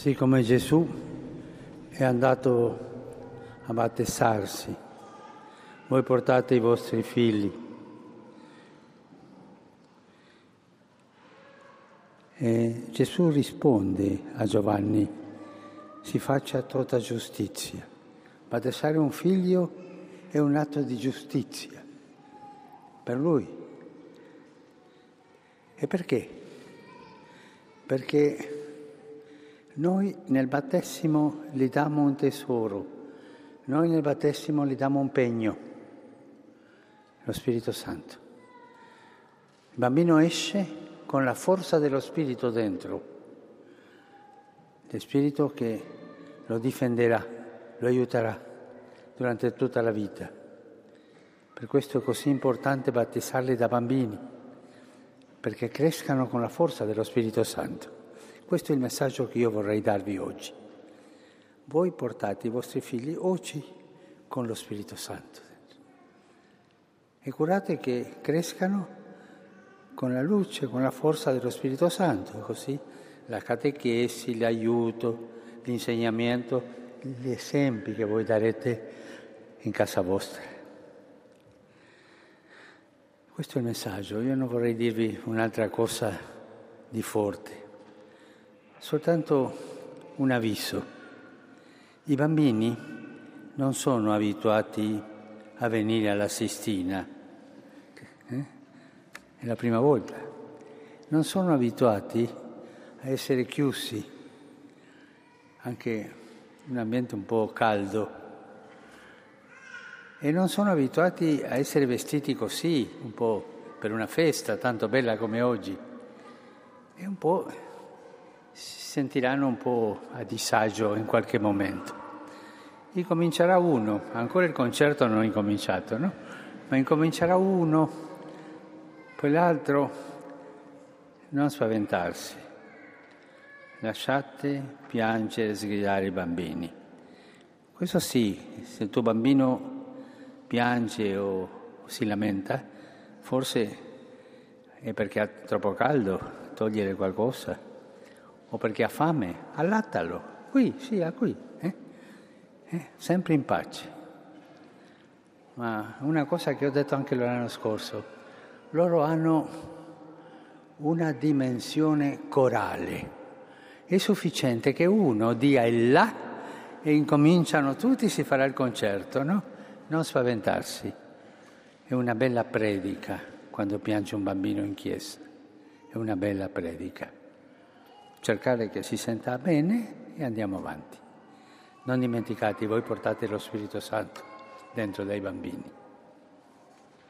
Siccome Gesù è andato a battesarsi, voi portate i vostri figli. E Gesù risponde a Giovanni, si faccia tutta giustizia. Battesare un figlio è un atto di giustizia per lui. E perché? Perché noi nel battesimo gli diamo un tesoro, noi nel battesimo gli diamo un pegno, lo Spirito Santo. Il bambino esce con la forza dello Spirito dentro, del Spirito che lo difenderà, lo aiuterà durante tutta la vita. Per questo è così importante battezzarli da bambini, perché crescano con la forza dello Spirito Santo. Questo è il messaggio che io vorrei darvi oggi. Voi portate i vostri figli oggi con lo Spirito Santo e curate che crescano con la luce, con la forza dello Spirito Santo, così la catechesi, l'aiuto, l'insegnamento, gli esempi che voi darete in casa vostra. Questo è il messaggio. Io non vorrei dirvi un'altra cosa di forte. Soltanto un avviso. I bambini non sono abituati a venire alla Sistina, eh? è la prima volta. Non sono abituati a essere chiusi, anche in un ambiente un po' caldo. E non sono abituati a essere vestiti così, un po' per una festa tanto bella come oggi. È un po' sentiranno un po' a disagio in qualche momento. Incomincerà uno, ancora il concerto non è incominciato, no? Ma incomincerà uno, poi l'altro, non spaventarsi. Lasciate piangere e sgridare i bambini. Questo sì, se il tuo bambino piange o si lamenta, forse è perché ha troppo caldo, togliere qualcosa o perché ha fame, allattalo. Qui, sia qui, eh? Eh, sempre in pace. Ma una cosa che ho detto anche l'anno scorso, loro hanno una dimensione corale. È sufficiente che uno dia il là e incominciano tutti, si farà il concerto, no? Non spaventarsi. È una bella predica quando piange un bambino in chiesa. È una bella predica cercare che si senta bene e andiamo avanti. Non dimenticate, voi portate lo Spirito Santo dentro dai bambini.